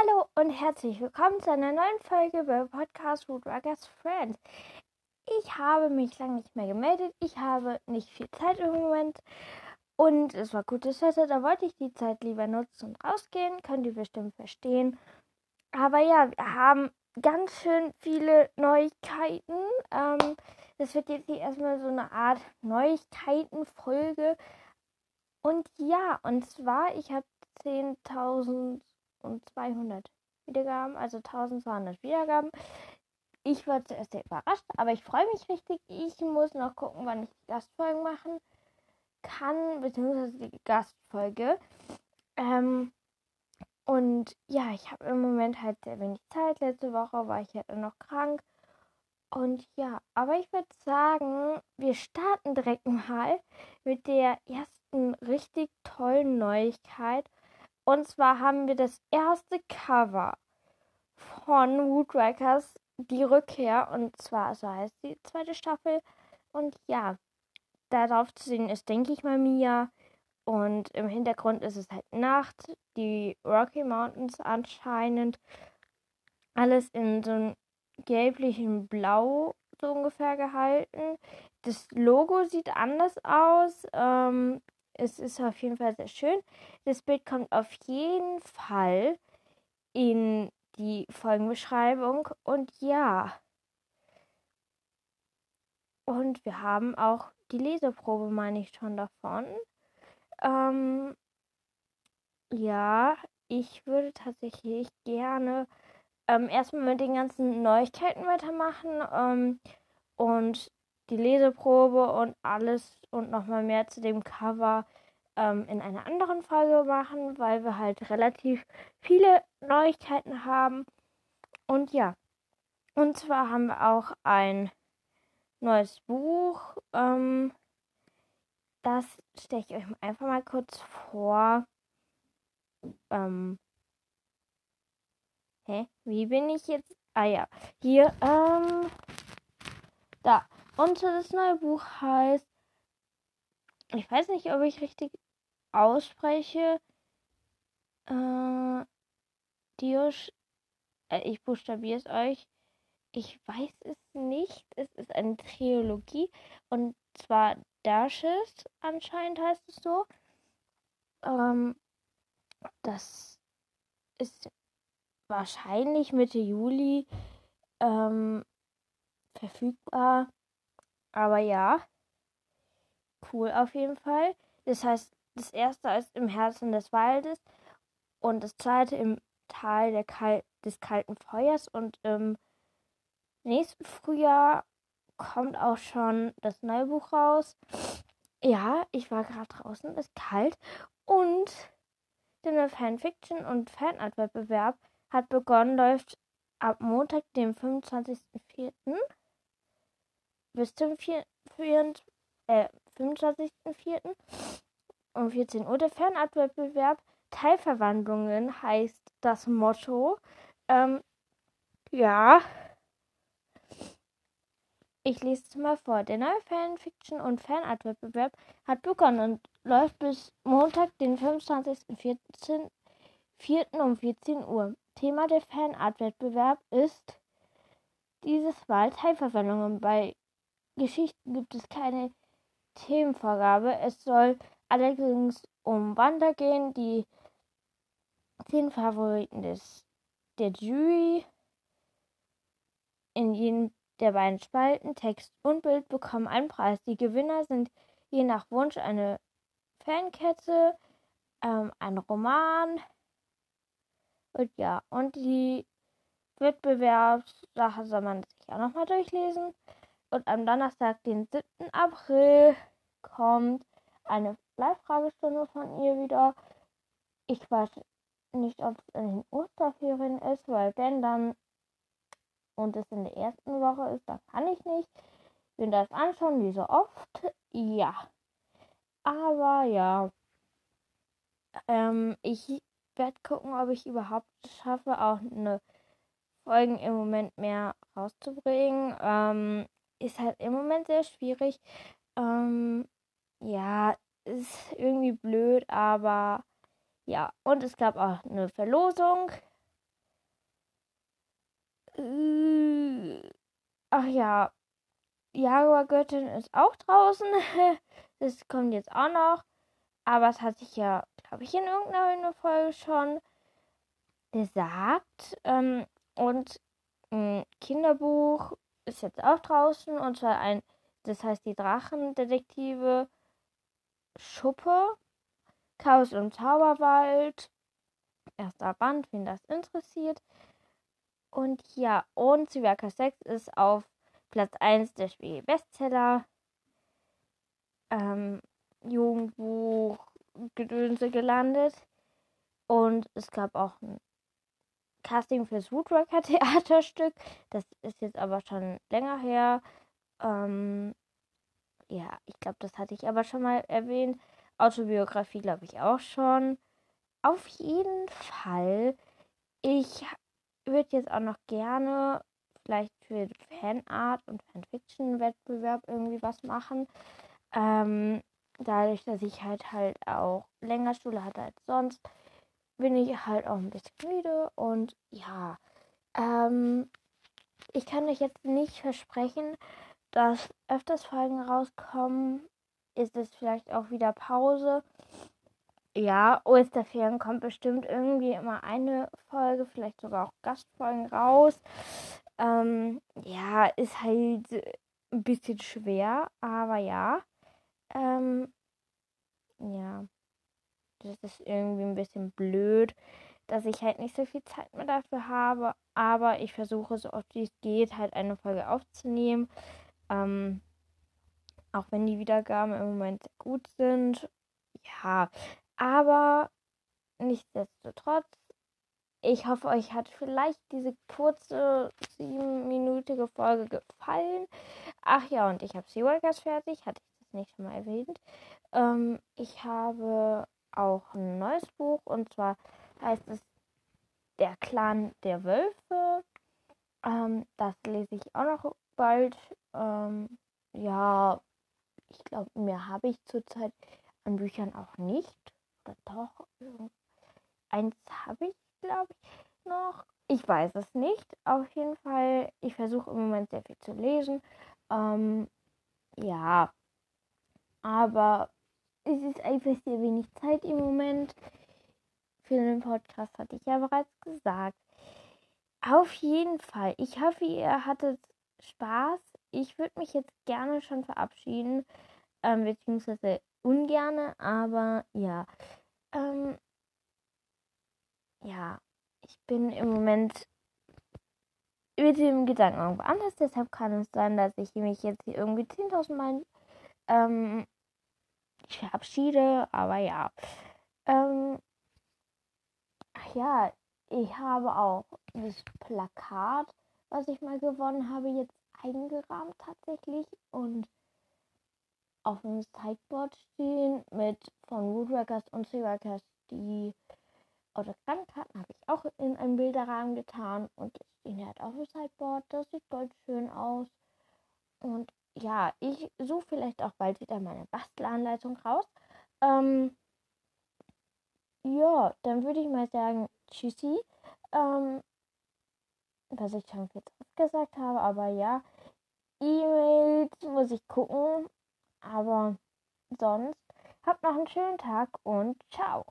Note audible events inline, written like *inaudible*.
Hallo und herzlich willkommen zu einer neuen Folge bei Podcast Woodruggers Friends. Ich habe mich lange nicht mehr gemeldet. Ich habe nicht viel Zeit im Moment. Und es war gutes Wetter, da wollte ich die Zeit lieber nutzen und rausgehen. Könnt ihr bestimmt verstehen. Aber ja, wir haben ganz schön viele Neuigkeiten. Ähm, das wird jetzt hier erstmal so eine Art Neuigkeitenfolge. Und ja, und zwar, ich habe 10.200 Wiedergaben, also 1200 Wiedergaben. Ich war zuerst sehr überrascht, aber ich freue mich richtig. Ich muss noch gucken, wann ich die Gastfolgen machen kann, beziehungsweise die Gastfolge. Ähm, und ja, ich habe im Moment halt sehr wenig Zeit. Letzte Woche war ich halt noch krank. Und ja, aber ich würde sagen, wir starten direkt mal mit der ersten richtig tollen Neuigkeit. Und zwar haben wir das erste Cover von Woodrakers, die Rückkehr. Und zwar, so heißt die zweite Staffel. Und ja, darauf zu sehen ist, denke ich mal, Mia. Und im Hintergrund ist es halt Nacht, die Rocky Mountains anscheinend. Alles in so einem gelblichen Blau so ungefähr gehalten. Das Logo sieht anders aus. Ähm, es ist auf jeden Fall sehr schön. Das Bild kommt auf jeden Fall in die Folgenbeschreibung. Und ja. Und wir haben auch die Leseprobe, meine ich schon davon. Ähm, ja, ich würde tatsächlich gerne ähm, erstmal mit den ganzen Neuigkeiten weitermachen ähm, und die Leseprobe und alles und nochmal mehr zu dem Cover ähm, in einer anderen Folge machen, weil wir halt relativ viele Neuigkeiten haben. Und ja, und zwar haben wir auch ein neues Buch. Ähm, das stelle ich euch einfach mal kurz vor. Ähm, hä? Wie bin ich jetzt? Ah ja, hier, ähm, da. Und das neue Buch heißt, ich weiß nicht, ob ich richtig ausspreche. Äh, Dios, äh, ich buchstabiere es euch. Ich weiß es nicht. Es ist eine Trilogie und zwar Dashes anscheinend heißt es so. Ähm, das ist wahrscheinlich Mitte Juli ähm, verfügbar. Aber ja, cool auf jeden Fall. Das heißt, das erste ist im Herzen des Waldes und das zweite im Tal Kal des kalten Feuers und im nächsten Frühjahr kommt auch schon das neue Buch raus. Ja, ich war gerade draußen, ist kalt und der Fanfiction und Fanart-Wettbewerb hat begonnen, läuft ab Montag, dem 25.04. bis zum 4, 4, äh, 25.04. um 14 Uhr. Der Fanart-Wettbewerb Teilverwandlungen heißt das Motto. Ähm, ja. Ich lese es mal vor. Der neue Fanfiction- und Fanart-Wettbewerb hat begonnen und läuft bis Montag, den 25.04. um 14 Uhr. Thema der Fanart-Wettbewerb ist dieses Mal Teilverwendungen. Bei Geschichten gibt es keine Themenvorgabe. Es soll allerdings um Wander gehen, die zehn Favoriten des, der Jury in jedem der beiden Spalten Text und Bild bekommen einen Preis. Die Gewinner sind je nach Wunsch eine Fankette, ähm, ein Roman und ja, und die Wettbewerbssache soll man sich auch nochmal durchlesen. Und am Donnerstag, den 7. April, kommt eine Live-Fragestunde von ihr wieder. Ich weiß nicht, ob es in den Osterferien ist, weil wenn dann und es in der ersten Woche ist, dann kann ich nicht. Bin das anschauen, wie so oft. Ja. Aber ja. Ähm, ich werde gucken, ob ich überhaupt schaffe, auch eine Folgen im Moment mehr rauszubringen. Ähm, ist halt im Moment sehr schwierig. Ähm, ja, ist irgendwie blöd, aber ja. Und es gab auch eine Verlosung Äh, ach ja, Jaguar-Göttin ist auch draußen. *laughs* das kommt jetzt auch noch. Aber es hat sich ja, glaube ich, in irgendeiner Folge schon gesagt. Ähm, und ein Kinderbuch ist jetzt auch draußen. Und zwar ein, das heißt die Drachendetektive Schuppe. Chaos im Zauberwald. Erster Band, wen das interessiert. Und ja, und Zwiebelka 6 ist auf Platz 1 der Spiegel Bestseller. Ähm, Jugendbuch Gedönse gelandet. Und es gab auch ein Casting fürs Woodworker *laughs* Theaterstück. Das ist jetzt aber schon länger her. Ähm, ja, ich glaube, das hatte ich aber schon mal erwähnt. Autobiografie glaube ich auch schon. Auf jeden Fall. Ich würde jetzt auch noch gerne vielleicht für Fanart und Fanfiction-Wettbewerb irgendwie was machen. Ähm, dadurch, dass ich halt halt auch länger Schule hatte als sonst, bin ich halt auch ein bisschen müde und ja, ähm, ich kann euch jetzt nicht versprechen, dass öfters Folgen rauskommen. Ist es vielleicht auch wieder Pause? Ja, Osterferien kommt bestimmt irgendwie immer eine Folge, vielleicht sogar auch Gastfolgen raus. Ähm, ja, ist halt ein bisschen schwer, aber ja. Ähm, ja. Das ist irgendwie ein bisschen blöd, dass ich halt nicht so viel Zeit mehr dafür habe. Aber ich versuche so oft wie es geht, halt eine Folge aufzunehmen. Ähm, auch wenn die Wiedergaben im Moment gut sind. Ja, aber nichtsdestotrotz, ich hoffe, euch hat vielleicht diese kurze siebenminütige Folge gefallen. Ach ja, und ich habe Seaworkers fertig, hatte ich das nicht schon mal erwähnt. Ähm, ich habe auch ein neues Buch und zwar heißt es Der Clan der Wölfe. Ähm, das lese ich auch noch bald. Ähm, ja, ich glaube, mehr habe ich zurzeit an Büchern auch nicht oder doch? Eins habe ich, glaube ich, noch. Ich weiß es nicht. Auf jeden Fall, ich versuche im Moment sehr viel zu lesen. Ähm, ja, aber es ist einfach sehr wenig Zeit im Moment. Für den Podcast hatte ich ja bereits gesagt. Auf jeden Fall. Ich hoffe, ihr hattet Spaß. Ich würde mich jetzt gerne schon verabschieden. Ähm, beziehungsweise ungerne, aber ja. Ähm, ja, ich bin im Moment mit dem Gedanken irgendwo anders. Deshalb kann es sein, dass ich mich jetzt hier irgendwie 10.000 Mal ähm, verabschiede. Aber ja. Ähm, ja, ich habe auch das Plakat, was ich mal gewonnen habe, jetzt eingerahmt tatsächlich. Und auf dem Sideboard stehen mit von Woodworkers und Seaworkers die Autogrammkarten habe ich auch in einen Bilderrahmen getan und jetzt stehen halt auf dem Sideboard. Das sieht ganz schön aus. Und ja, ich suche vielleicht auch bald wieder meine Bastelanleitung raus. Ähm, ja, dann würde ich mal sagen, tschüssi. Ähm, was ich schon viel gesagt habe, aber ja, E-Mails muss ich gucken. Aber sonst habt noch einen schönen Tag und ciao.